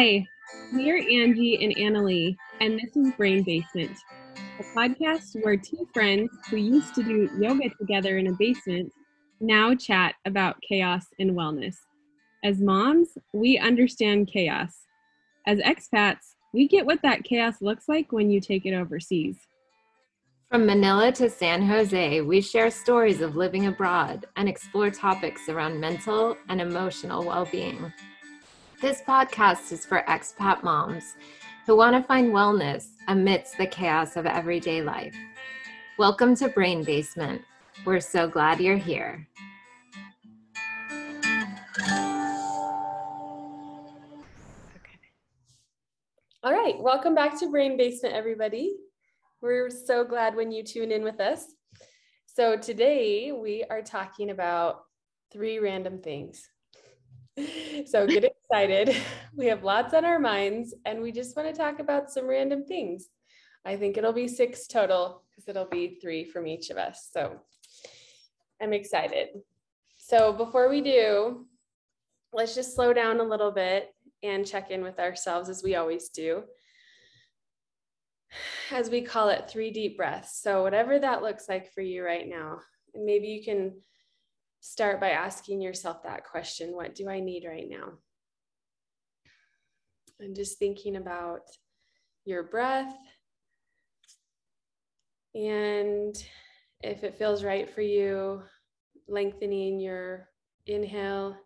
Hi, we are Angie and Annalie, and this is Brain Basement, a podcast where two friends who used to do yoga together in a basement now chat about chaos and wellness. As moms, we understand chaos. As expats, we get what that chaos looks like when you take it overseas. From Manila to San Jose, we share stories of living abroad and explore topics around mental and emotional well being. This podcast is for expat moms who want to find wellness amidst the chaos of everyday life. Welcome to Brain Basement. We're so glad you're here. All right, welcome back to Brain Basement, everybody. We're so glad when you tune in with us. So, today we are talking about three random things. So, get excited. We have lots on our minds, and we just want to talk about some random things. I think it'll be six total because it'll be three from each of us. So, I'm excited. So, before we do, let's just slow down a little bit and check in with ourselves as we always do. As we call it, three deep breaths. So, whatever that looks like for you right now, maybe you can start by asking yourself that question What do I need right now? And just thinking about your breath. And if it feels right for you, lengthening your inhale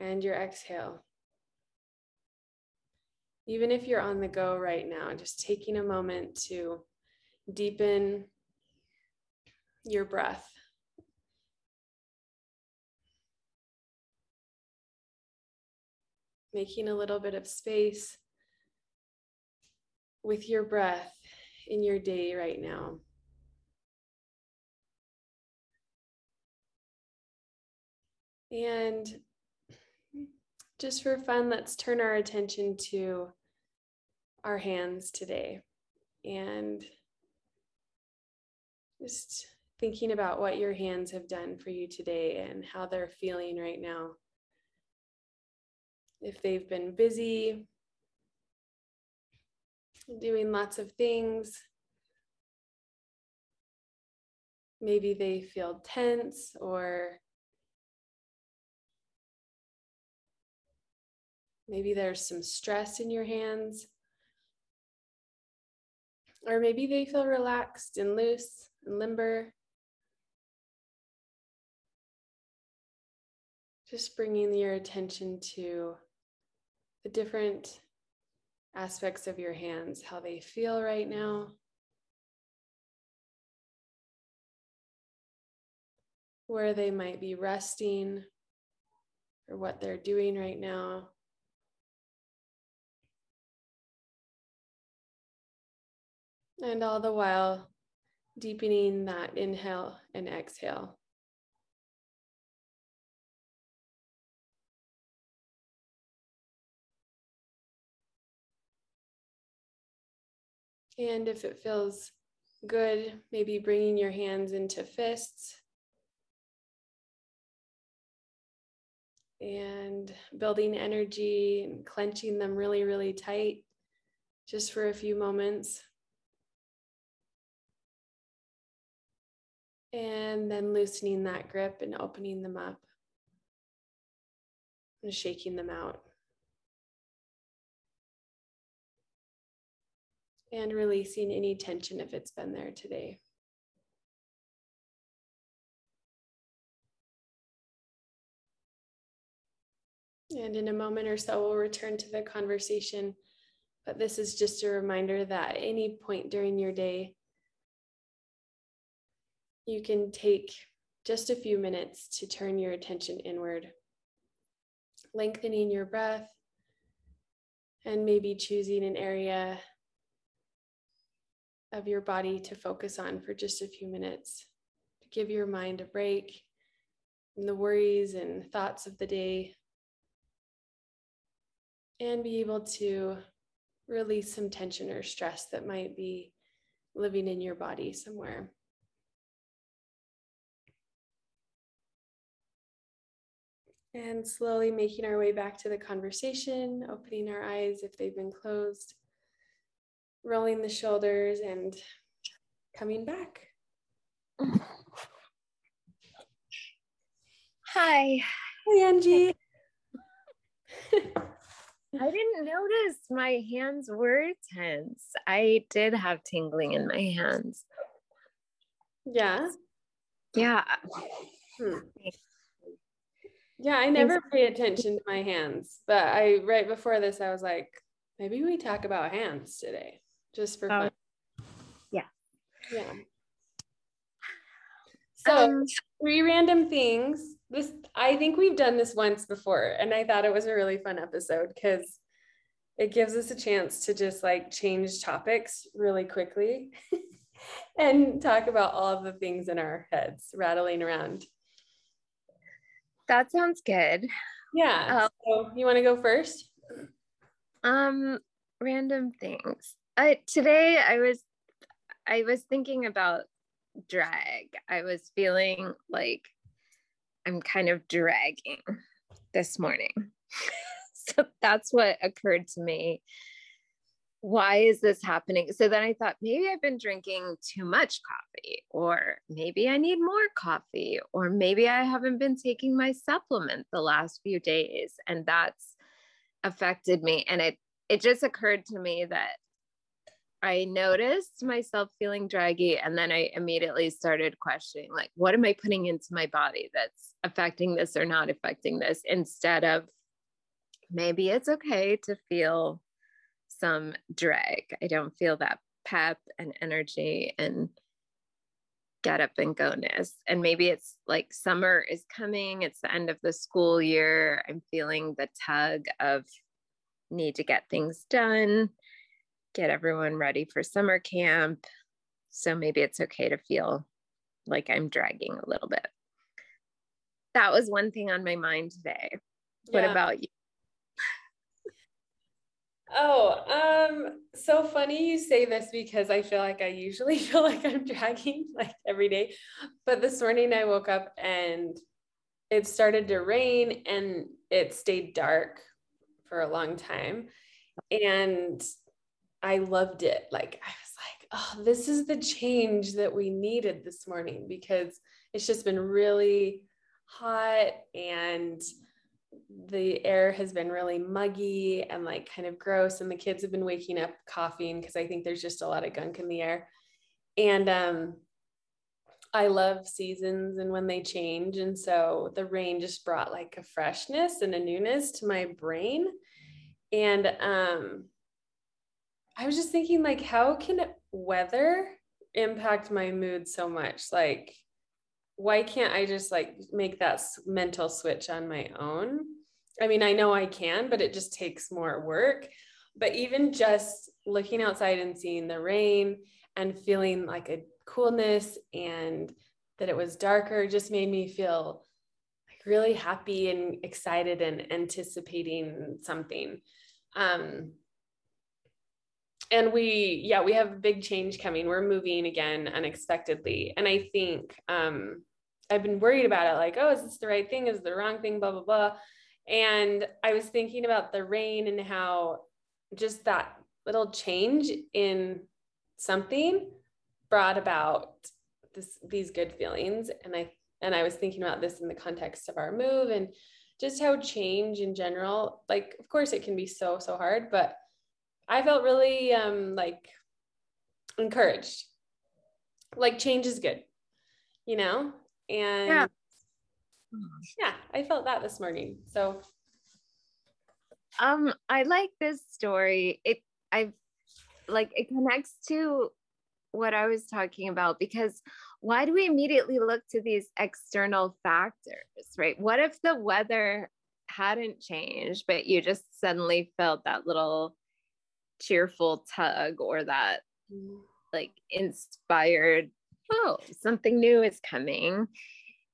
and your exhale. Even if you're on the go right now, just taking a moment to deepen your breath. Making a little bit of space with your breath in your day right now. And just for fun, let's turn our attention to our hands today and just thinking about what your hands have done for you today and how they're feeling right now if they've been busy, doing lots of things. Maybe they feel tense or maybe there's some stress in your hands. Or maybe they feel relaxed and loose and limber. Just bringing your attention to the different aspects of your hands, how they feel right now. Where they might be resting or what they're doing right now. And all the while, deepening that inhale and exhale. And if it feels good, maybe bringing your hands into fists and building energy and clenching them really, really tight just for a few moments. And then loosening that grip and opening them up and shaking them out. And releasing any tension if it's been there today. And in a moment or so, we'll return to the conversation. But this is just a reminder that at any point during your day, you can take just a few minutes to turn your attention inward, lengthening your breath, and maybe choosing an area of your body to focus on for just a few minutes to give your mind a break from the worries and thoughts of the day and be able to release some tension or stress that might be living in your body somewhere. And slowly making our way back to the conversation, opening our eyes if they've been closed, rolling the shoulders, and coming back. Hi. Hi, Angie. I didn't notice my hands were tense. I did have tingling in my hands. Yeah. Yeah. Hmm. Yeah, I never pay attention to my hands, but I right before this I was like, maybe we talk about hands today, just for fun. yeah. Yeah. So Um, three random things. This I think we've done this once before, and I thought it was a really fun episode because it gives us a chance to just like change topics really quickly and talk about all of the things in our heads rattling around. that sounds good. Yeah. so you want to go first? Um, random things. I today I was I was thinking about drag. I was feeling like I'm kind of dragging this morning. so that's what occurred to me. Why is this happening? So then I thought maybe I've been drinking too much coffee, or maybe I need more coffee, or maybe I haven't been taking my supplement the last few days, and that's affected me. And it it just occurred to me that I noticed myself feeling draggy and then I immediately started questioning like what am I putting into my body that's affecting this or not affecting this instead of maybe it's okay to feel some drag. I don't feel that pep and energy and get up and go ness. And maybe it's like summer is coming, it's the end of the school year. I'm feeling the tug of need to get things done, get everyone ready for summer camp. So maybe it's okay to feel like I'm dragging a little bit. That was one thing on my mind today. What about you? Oh, um, so funny you say this because I feel like I usually feel like I'm dragging like every day. But this morning I woke up and it started to rain and it stayed dark for a long time. And I loved it. Like I was like, oh, this is the change that we needed this morning because it's just been really hot and the air has been really muggy and like kind of gross and the kids have been waking up coughing because i think there's just a lot of gunk in the air and um i love seasons and when they change and so the rain just brought like a freshness and a newness to my brain and um i was just thinking like how can weather impact my mood so much like why can't I just like make that mental switch on my own? I mean, I know I can, but it just takes more work. But even just looking outside and seeing the rain and feeling like a coolness and that it was darker just made me feel like really happy and excited and anticipating something. Um, and we yeah we have big change coming. We're moving again unexpectedly. And i think um i've been worried about it like oh is this the right thing? Is the wrong thing? Blah blah blah. And i was thinking about the rain and how just that little change in something brought about this these good feelings. And i and i was thinking about this in the context of our move and just how change in general like of course it can be so so hard but I felt really um like encouraged. Like change is good, you know? And Yeah. yeah, I felt that this morning. So Um, I like this story. It I like it connects to what I was talking about because why do we immediately look to these external factors, right? What if the weather hadn't changed, but you just suddenly felt that little cheerful tug or that mm-hmm. like inspired, oh, something new is coming.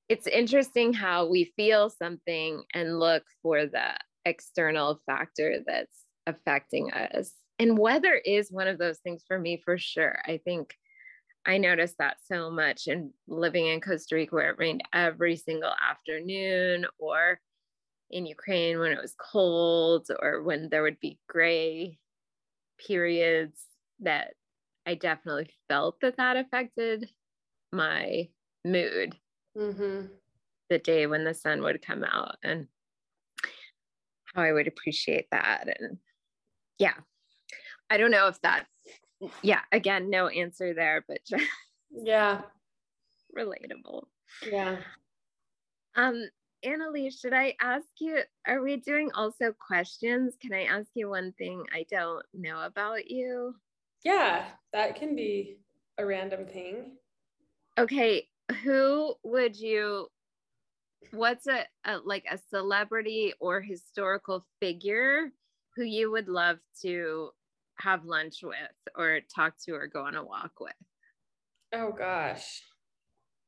It's interesting how we feel something and look for the external factor that's affecting us. And weather is one of those things for me for sure. I think I noticed that so much in living in Costa Rica where it rained every single afternoon or in Ukraine when it was cold or when there would be gray periods that I definitely felt that that affected my mood. Mm-hmm. The day when the sun would come out and how I would appreciate that. And yeah, I don't know if that's, yeah, again, no answer there, but yeah, relatable. Yeah. Um, Annalise, should I ask you, are we doing also questions? Can I ask you one thing I don't know about you? Yeah, that can be a random thing. Okay, who would you what's a, a, like a celebrity or historical figure who you would love to have lunch with or talk to or go on a walk with? Oh gosh.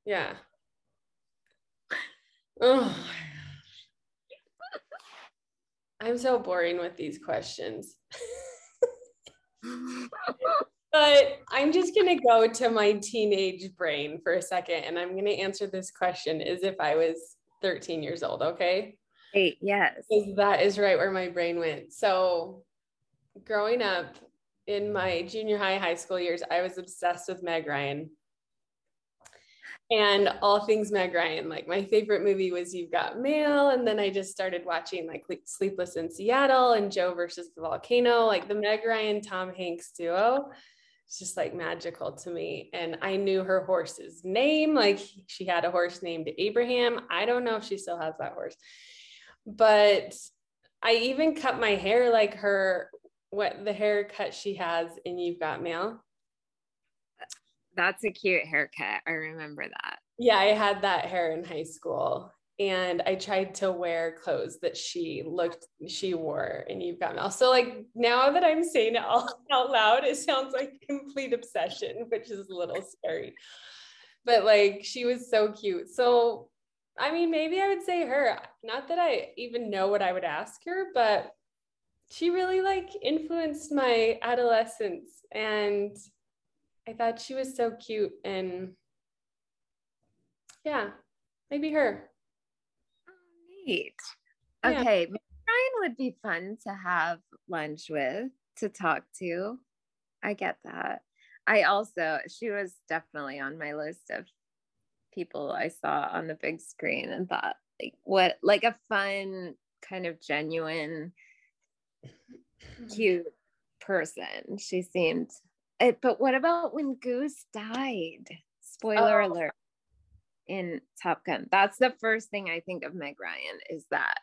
Yeah. Oh I'm so boring with these questions. but I'm just going to go to my teenage brain for a second and I'm going to answer this question as if I was 13 years old, okay? Eight, yes. Because that is right where my brain went. So, growing up in my junior high, high school years, I was obsessed with Meg Ryan and all things Meg Ryan. Like my favorite movie was You've Got Mail, and then I just started watching like Sleepless in Seattle and Joe versus the Volcano, like the Meg Ryan Tom Hanks duo. It's just like magical to me. And I knew her horse's name. Like she had a horse named Abraham. I don't know if she still has that horse, but I even cut my hair like her, what the haircut she has in You've Got Mail that's a cute haircut. I remember that. Yeah, I had that hair in high school and I tried to wear clothes that she looked she wore and you've got mail. So like now that I'm saying it all out loud, it sounds like complete obsession, which is a little scary. But like she was so cute. So I mean, maybe I would say her. Not that I even know what I would ask her, but she really like influenced my adolescence and I thought she was so cute and yeah, maybe her. Oh, neat. Yeah. Okay. Ryan would be fun to have lunch with, to talk to. I get that. I also, she was definitely on my list of people I saw on the big screen and thought, like, what, like a fun, kind of genuine, cute person. She seemed it, but what about when Goose died? Spoiler oh. alert in Top Gun. That's the first thing I think of Meg Ryan is that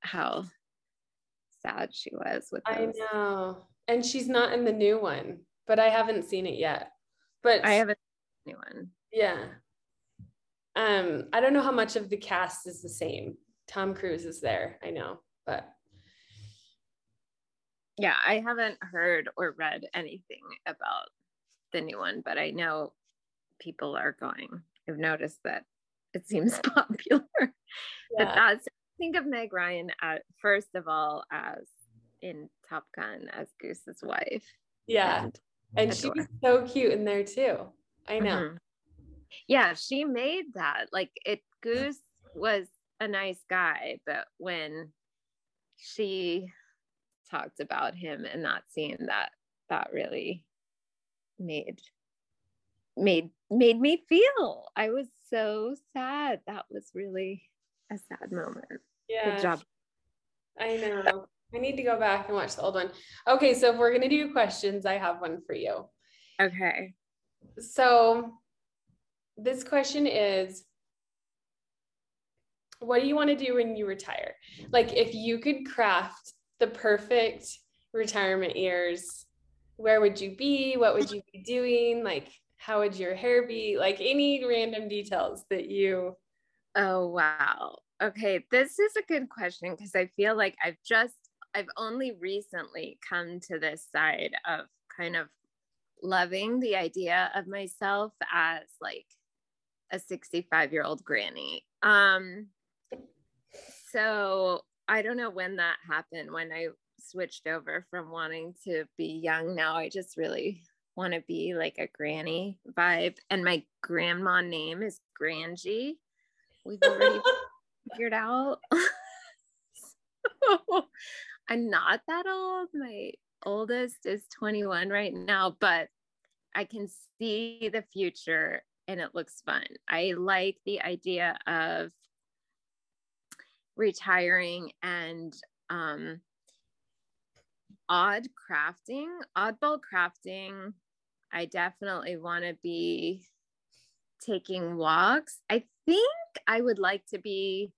how sad she was with those. I know. And she's not in the new one, but I haven't seen it yet. But I haven't seen the new one. Yeah. Um, I don't know how much of the cast is the same. Tom Cruise is there, I know, but yeah, I haven't heard or read anything about the new one, but I know people are going. I've noticed that it seems popular. Yeah. But that's think of Meg Ryan at first of all as in Top Gun as Goose's wife. Yeah. And, and she was so cute in there too. I know. Mm-hmm. Yeah, she made that. Like it Goose was a nice guy, but when she talked about him and that scene that that really made made made me feel. I was so sad. That was really a sad moment. Yeah. good job. I know. I need to go back and watch the old one. Okay so if we're going to do questions i have one for you. Okay. So this question is what do you want to do when you retire? Like if you could craft the perfect retirement years, where would you be? What would you be doing? Like, how would your hair be? Like, any random details that you. Oh, wow. Okay. This is a good question because I feel like I've just, I've only recently come to this side of kind of loving the idea of myself as like a 65 year old granny. Um, so I don't know when that happened when I switched over from wanting to be young. Now I just really want to be like a granny vibe. And my grandma name is Grangie. We've already figured out. I'm not that old. My oldest is 21 right now, but I can see the future and it looks fun. I like the idea of retiring and um, odd crafting, oddball crafting. I definitely want to be taking walks. I think I would like to be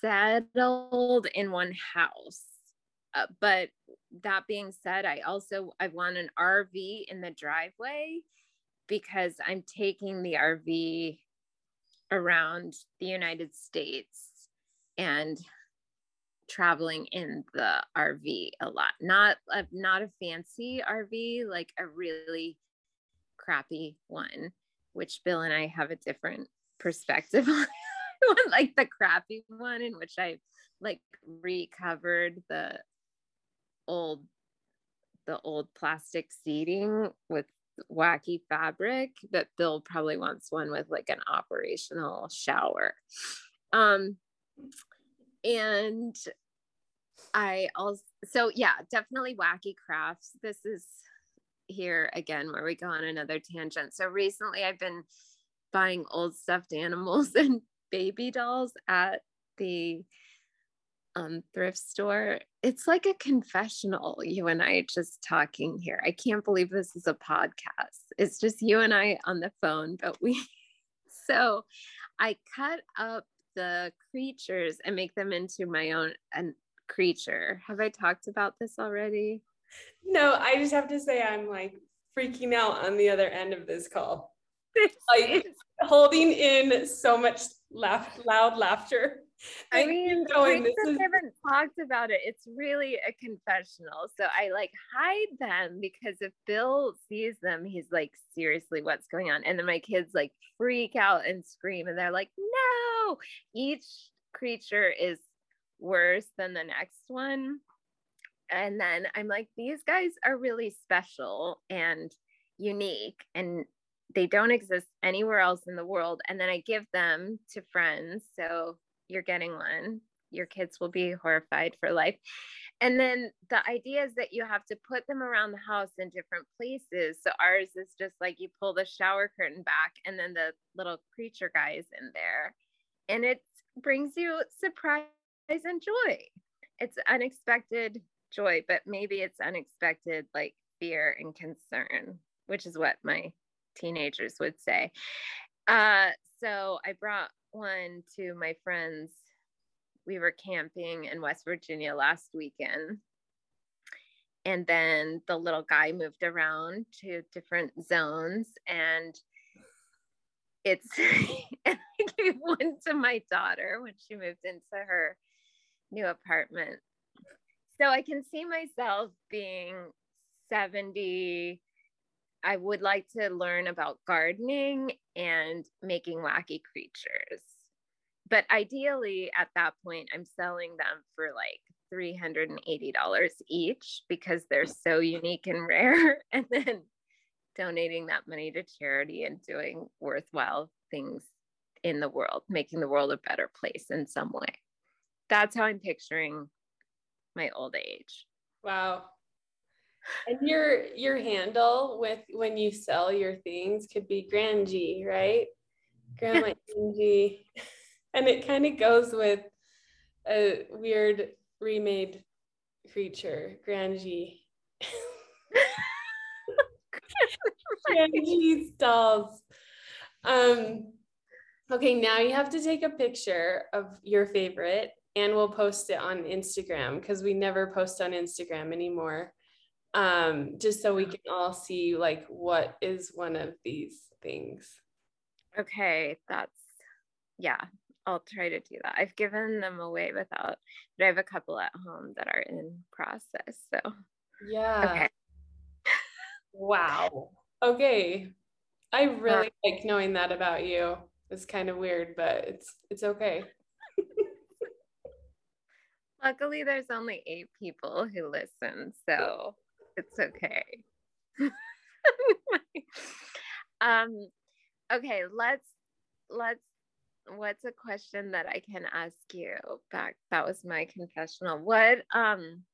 settled in one house. Uh, but that being said, I also I want an RV in the driveway because I'm taking the RV around the United States and traveling in the RV a lot. Not a, not a fancy RV, like a really crappy one, which Bill and I have a different perspective on. like the crappy one in which I like recovered the old the old plastic seating with wacky fabric but bill probably wants one with like an operational shower um and i also so yeah definitely wacky crafts this is here again where we go on another tangent so recently i've been buying old stuffed animals and baby dolls at the um, thrift store. It's like a confessional, you and I just talking here. I can't believe this is a podcast. It's just you and I on the phone, but we, so I cut up the creatures and make them into my own an creature. Have I talked about this already? No, I just have to say I'm like freaking out on the other end of this call. like holding in so much laugh, loud laughter. I mean, going, this is- haven't talked about it. It's really a confessional. So I like hide them because if Bill sees them, he's like, seriously, what's going on? And then my kids like freak out and scream, and they're like, no. Each creature is worse than the next one. And then I'm like, these guys are really special and unique. And they don't exist anywhere else in the world. And then I give them to friends. So you're getting one. Your kids will be horrified for life. And then the idea is that you have to put them around the house in different places. So ours is just like you pull the shower curtain back and then the little creature guy is in there. And it brings you surprise and joy. It's unexpected joy, but maybe it's unexpected like fear and concern, which is what my teenagers would say. Uh, so I brought one to my friends. We were camping in West Virginia last weekend. And then the little guy moved around to different zones and it's and I gave one to my daughter when she moved into her new apartment. So I can see myself being 70 I would like to learn about gardening and making wacky creatures. But ideally, at that point, I'm selling them for like $380 each because they're so unique and rare. And then donating that money to charity and doing worthwhile things in the world, making the world a better place in some way. That's how I'm picturing my old age. Wow. And your your handle with when you sell your things could be Grand G, right? Grandma G. And it kind of goes with a weird remade creature, Grand G. Grand G's dolls. Um, okay, now you have to take a picture of your favorite and we'll post it on Instagram because we never post on Instagram anymore um, just so we can all see like what is one of these things. Okay, that's yeah, I'll try to do that. I've given them away without, but I have a couple at home that are in process. So yeah. Okay. wow. Okay. I really uh, like knowing that about you. It's kind of weird, but it's it's okay. Luckily, there's only eight people who listen, so it's okay. um, okay, let's let's what's a question that I can ask you back? That was my confessional. What um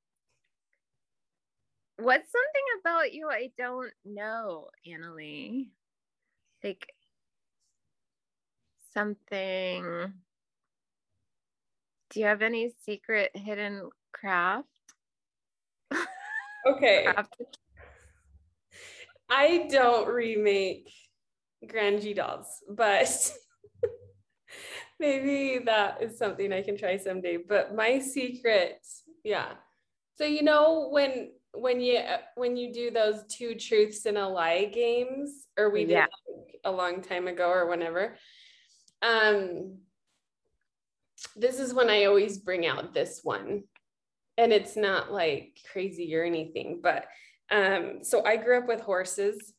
what's something about you I don't know, Annalie? Like something do you have any secret hidden craft? Okay. I don't remake Grand G dolls, but maybe that is something I can try someday. But my secret, yeah. So you know when when you when you do those two truths and a lie games, or we did yeah. a long time ago or whenever. Um, this is when I always bring out this one, and it's not like crazy or anything, but um, so I grew up with horses,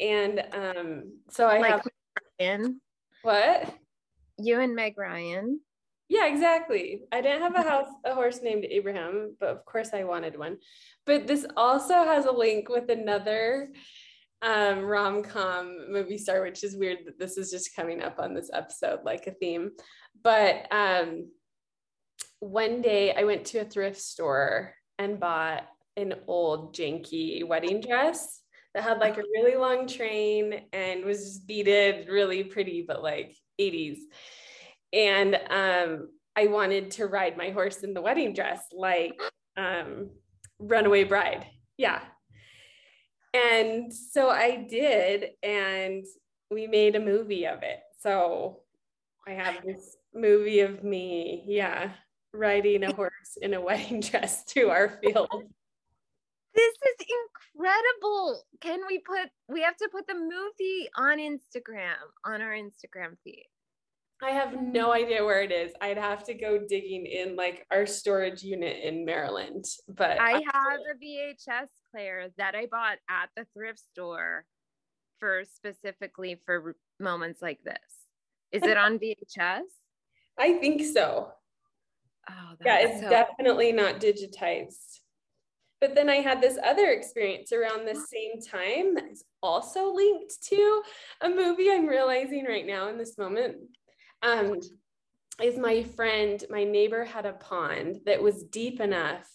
and um, so I like have in what you and Meg Ryan. Yeah, exactly. I didn't have a house, a horse named Abraham, but of course I wanted one. But this also has a link with another um, rom com movie star, which is weird that this is just coming up on this episode like a theme. But um, one day I went to a thrift store and bought an old janky wedding dress that had like a really long train and was beaded really pretty, but like 80s. And um, I wanted to ride my horse in the wedding dress like um, Runaway Bride. Yeah. And so I did, and we made a movie of it. So I have this movie of me, yeah, riding a horse in a wedding dress to our field. This is incredible. Can we put, we have to put the movie on Instagram, on our Instagram feed. I have no idea where it is. I'd have to go digging in like our storage unit in Maryland. But I have a VHS player that I bought at the thrift store for specifically for moments like this. Is it on VHS? I think so. Oh, yeah, it's so- definitely not digitized. But then I had this other experience around the same time that is also linked to a movie I'm realizing right now in this moment. Um, is my friend, my neighbor had a pond that was deep enough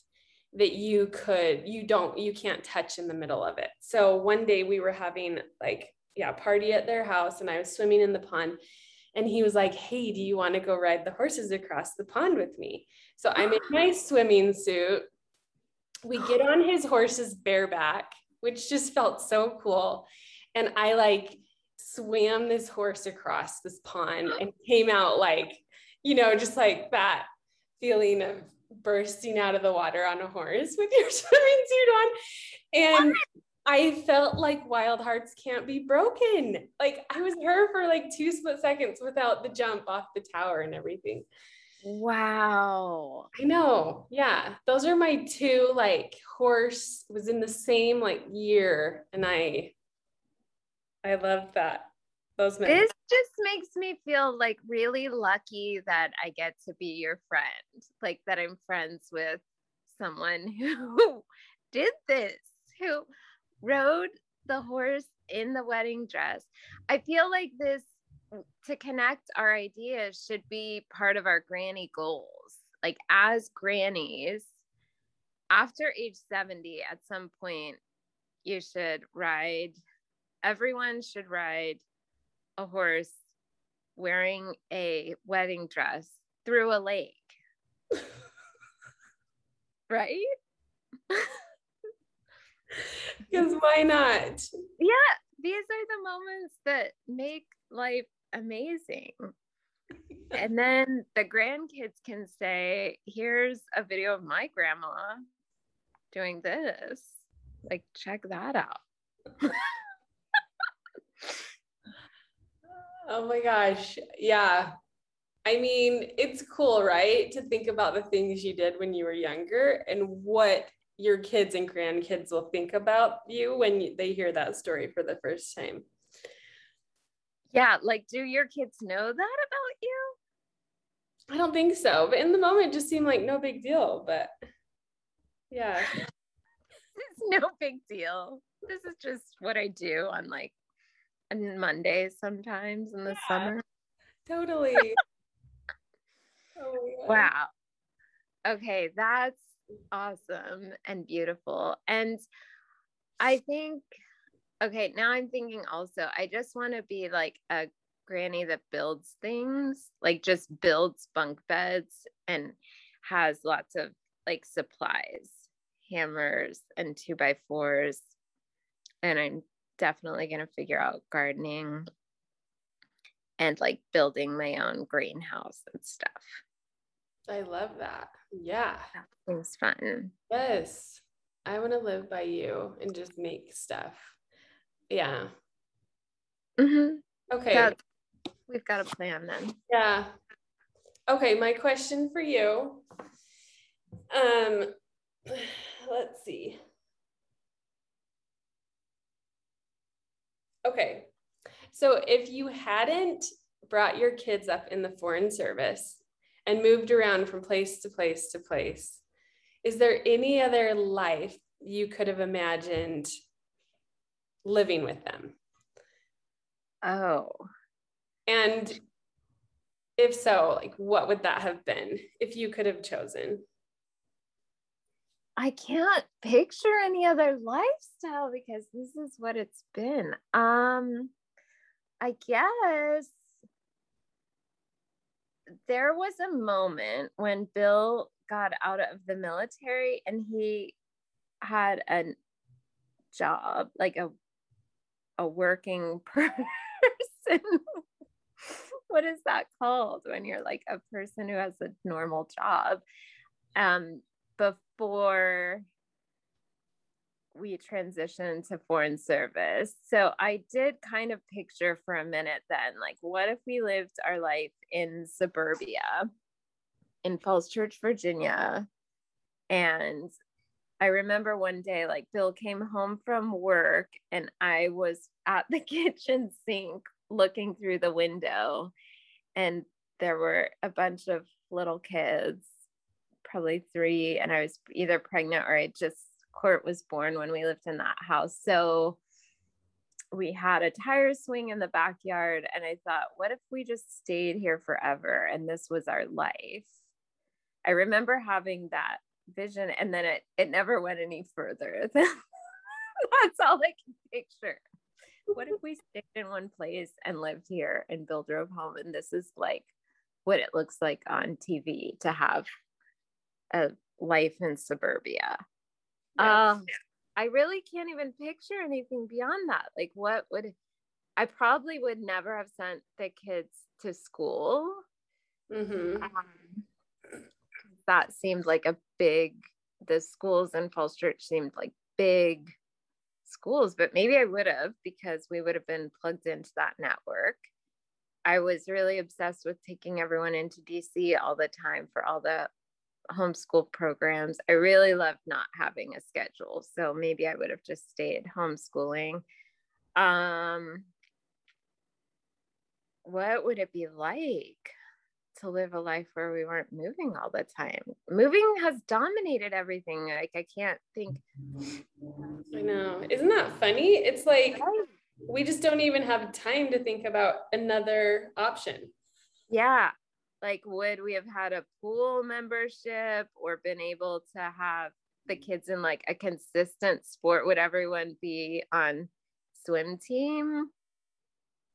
that you could, you don't, you can't touch in the middle of it. So one day we were having like, yeah, party at their house and I was swimming in the pond and he was like, Hey, do you want to go ride the horses across the pond with me? So I'm in my swimming suit. We get on his horse's bareback, which just felt so cool. And I like swam this horse across this pond and came out like, you know, just like that feeling of bursting out of the water on a horse with your swimming suit on. And I felt like wild hearts can't be broken. Like I was her for like two split seconds without the jump off the tower and everything. Wow. I know. Yeah. Those are my two like horse was in the same like year and I I love that. Those men. This just makes me feel like really lucky that I get to be your friend. Like that I'm friends with someone who did this, who rode the horse in the wedding dress. I feel like this to connect our ideas should be part of our granny goals. Like as grannies, after age 70, at some point, you should ride, everyone should ride a horse wearing a wedding dress through a lake. right? Because why not? Yeah, these are the moments that make life amazing. and then the grandkids can say, here's a video of my grandma doing this. Like, check that out. oh my gosh. Yeah. I mean, it's cool, right? To think about the things you did when you were younger and what your kids and grandkids will think about you when they hear that story for the first time. Yeah, like do your kids know that about you? I don't think so, but in the moment it just seemed like no big deal, but yeah. it's no big deal. This is just what I do on like on Mondays sometimes in the yeah. summer. Totally. oh wow. Okay, that's awesome and beautiful. And I think, okay, now I'm thinking also, I just want to be like a granny that builds things, like just builds bunk beds and has lots of like supplies, hammers and two by fours. And I'm definitely going to figure out gardening and like building my own greenhouse and stuff. I love that. Yeah. That was fun. Yes. I want to live by you and just make stuff. Yeah. Mm-hmm. Okay. We've got a plan then. Yeah. Okay, my question for you. Um let's see. Okay. So if you hadn't brought your kids up in the foreign service and moved around from place to place to place, is there any other life you could have imagined living with them? Oh. And if so, like what would that have been if you could have chosen? I can't picture any other lifestyle because this is what it's been. Um I guess there was a moment when Bill got out of the military and he had a job, like a a working person. what is that called when you're like a person who has a normal job? Um, before we transitioned to foreign service. So I did kind of picture for a minute then, like, what if we lived our life in suburbia in Falls Church, Virginia? And I remember one day, like, Bill came home from work and I was at the kitchen sink looking through the window, and there were a bunch of little kids, probably three, and I was either pregnant or I just Court was born when we lived in that house. So we had a tire swing in the backyard. And I thought, what if we just stayed here forever and this was our life? I remember having that vision and then it, it never went any further. That's all I can picture. What if we stayed in one place and lived here and Bill drove home? And this is like what it looks like on TV to have a life in suburbia. Um, I really can't even picture anything beyond that. Like, what would I probably would never have sent the kids to school. Mm-hmm. Um, that seemed like a big. The schools in Falls Church seemed like big schools, but maybe I would have because we would have been plugged into that network. I was really obsessed with taking everyone into DC all the time for all the homeschool programs. I really loved not having a schedule. So maybe I would have just stayed homeschooling. Um, what would it be like to live a life where we weren't moving all the time? Moving has dominated everything. Like I can't think. I know. Isn't that funny? It's like we just don't even have time to think about another option. Yeah like would we have had a pool membership or been able to have the kids in like a consistent sport? Would everyone be on swim team?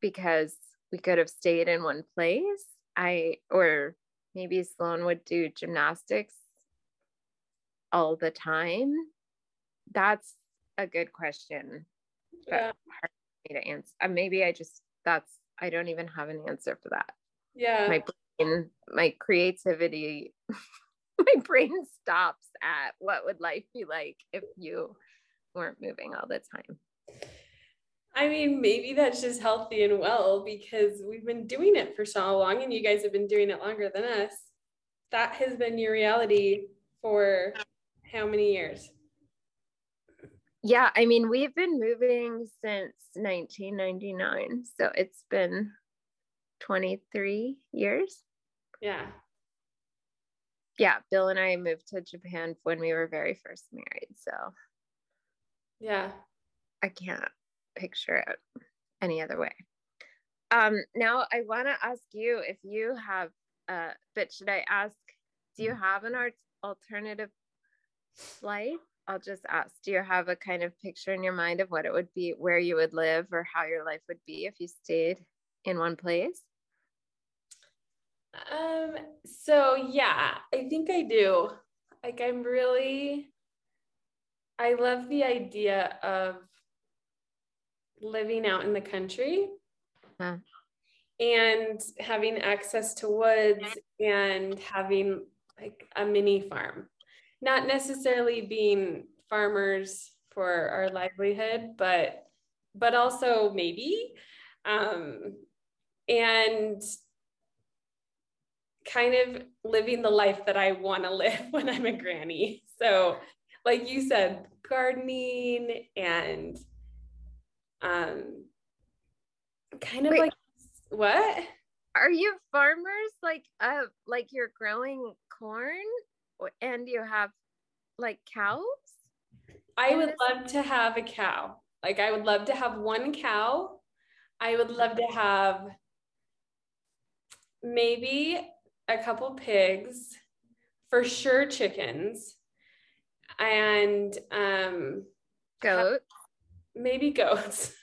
Because we could have stayed in one place. I or maybe sloan would do gymnastics all the time. That's a good question. Yeah. hard for me to answer uh, maybe i just that's i don't even have an answer for that. Yeah. My brain, my creativity, my brain stops at what would life be like if you weren't moving all the time. I mean, maybe that's just healthy and well because we've been doing it for so long and you guys have been doing it longer than us. That has been your reality for how many years? Yeah, I mean, we've been moving since 1999. So it's been 23 years. Yeah. Yeah, Bill and I moved to Japan when we were very first married. So, yeah, I can't picture it any other way. um, now I want to ask you if you have, uh, but should I ask, do you have an art alternative life? I'll just ask, do you have a kind of picture in your mind of what it would be, where you would live or how your life would be if you stayed in one place? Um, so yeah, I think I do. Like I'm really I love the idea of living out in the country huh. and having access to woods and having like a mini farm. Not necessarily being farmers for our livelihood, but but also maybe um, and kind of living the life that I want to live when I'm a granny. So, like you said, gardening and um kind of Wait, like what? Are you farmers like uh like you're growing corn and you have like cows? I would love to have a cow. Like I would love to have one cow. I would love to have maybe a couple pigs, for sure chickens, and um, goats. Maybe goats.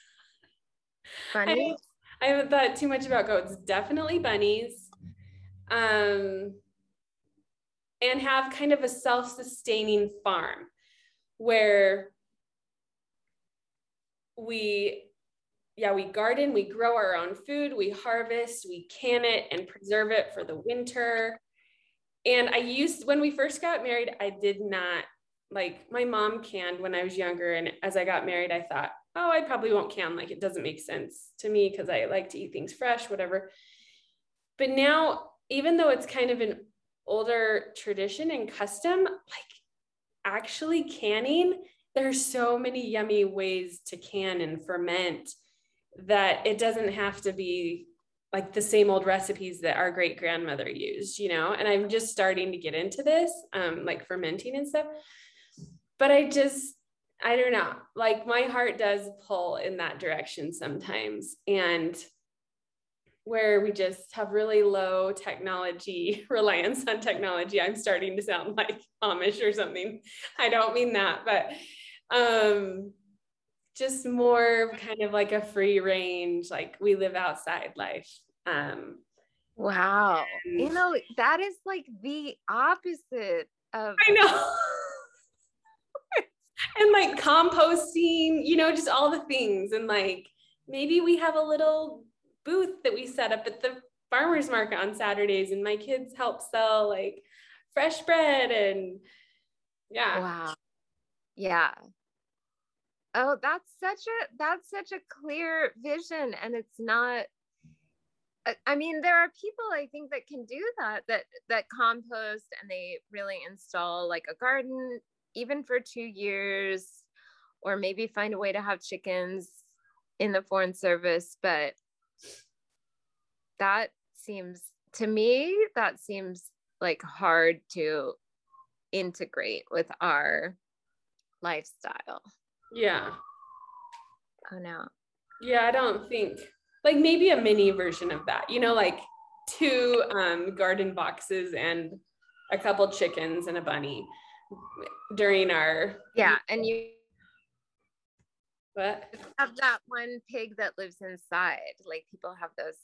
Bunnies. I, I haven't thought too much about goats. Definitely bunnies. Um, and have kind of a self-sustaining farm where we yeah, we garden, we grow our own food, we harvest, we can it and preserve it for the winter. And I used, when we first got married, I did not like my mom canned when I was younger. And as I got married, I thought, oh, I probably won't can. Like it doesn't make sense to me because I like to eat things fresh, whatever. But now, even though it's kind of an older tradition and custom, like actually canning, there's so many yummy ways to can and ferment that it doesn't have to be like the same old recipes that our great grandmother used, you know? And I'm just starting to get into this, um, like fermenting and stuff but I just, I don't know, like my heart does pull in that direction sometimes. And where we just have really low technology reliance on technology. I'm starting to sound like Amish or something. I don't mean that, but um, just more kind of like a free range, like we live outside life. Um, wow. And, you know, that is like the opposite of. I know. and like composting, you know, just all the things. And like maybe we have a little booth that we set up at the farmers market on Saturdays, and my kids help sell like fresh bread and yeah. Wow. Yeah. Oh, that's such a that's such a clear vision and it's not I mean there are people I think that can do that that that compost and they really install like a garden even for two years, or maybe find a way to have chickens in the foreign service. But that seems to me, that seems like hard to integrate with our lifestyle. Yeah. Oh no. Yeah, I don't think like maybe a mini version of that, you know, like two um, garden boxes and a couple chickens and a bunny during our yeah and you what? have that one pig that lives inside. Like people have those.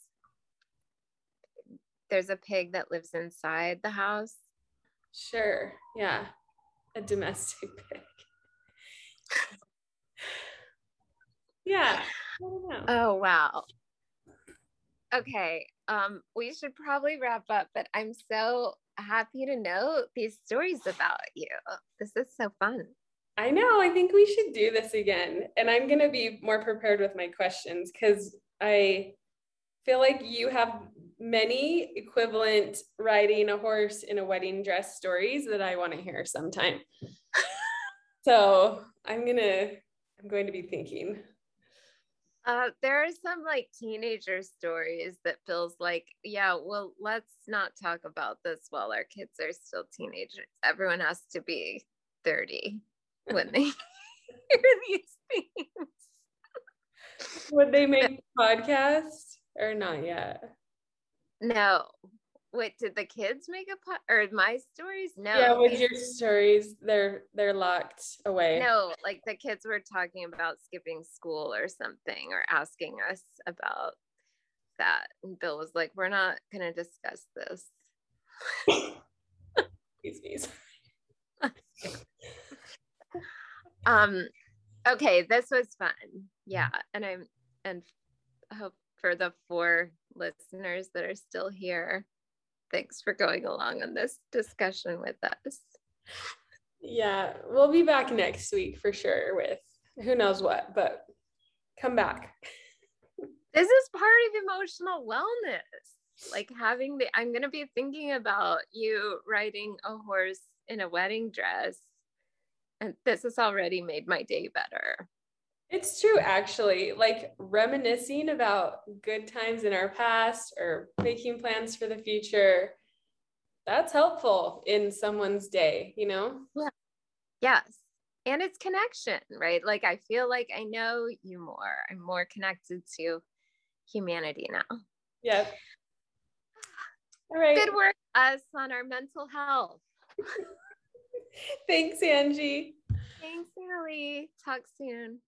There's a pig that lives inside the house. Sure yeah. A domestic pig yeah oh wow okay um we should probably wrap up but i'm so happy to know these stories about you. This is so fun. I know. I think we should do this again. And I'm going to be more prepared with my questions because I feel like you have many equivalent riding a horse in a wedding dress stories that I want to hear sometime. so I'm going to, I'm going to be thinking. Uh, there are some like teenager stories that feels like, yeah, well, let's not talk about this while our kids are still teenagers. Everyone has to be 30 when they hear these things. Would they make a podcast or not yet? No. Wait, did the kids make a pot or my stories? No. Yeah, with your stories, they're they're locked away. No, like the kids were talking about skipping school or something or asking us about that. And Bill was like, We're not gonna discuss this. Excuse me. um okay, this was fun. Yeah. And I'm and I hope for the four listeners that are still here. Thanks for going along on this discussion with us. Yeah, we'll be back next week for sure with who knows what, but come back. This is part of emotional wellness. Like having the, I'm going to be thinking about you riding a horse in a wedding dress. And this has already made my day better. It's true, actually. Like reminiscing about good times in our past or making plans for the future, that's helpful in someone's day, you know? Yeah. Yes. And it's connection, right? Like I feel like I know you more. I'm more connected to humanity now. Yep. All right. Good work, us, on our mental health. Thanks, Angie. Thanks, Allie. Talk soon.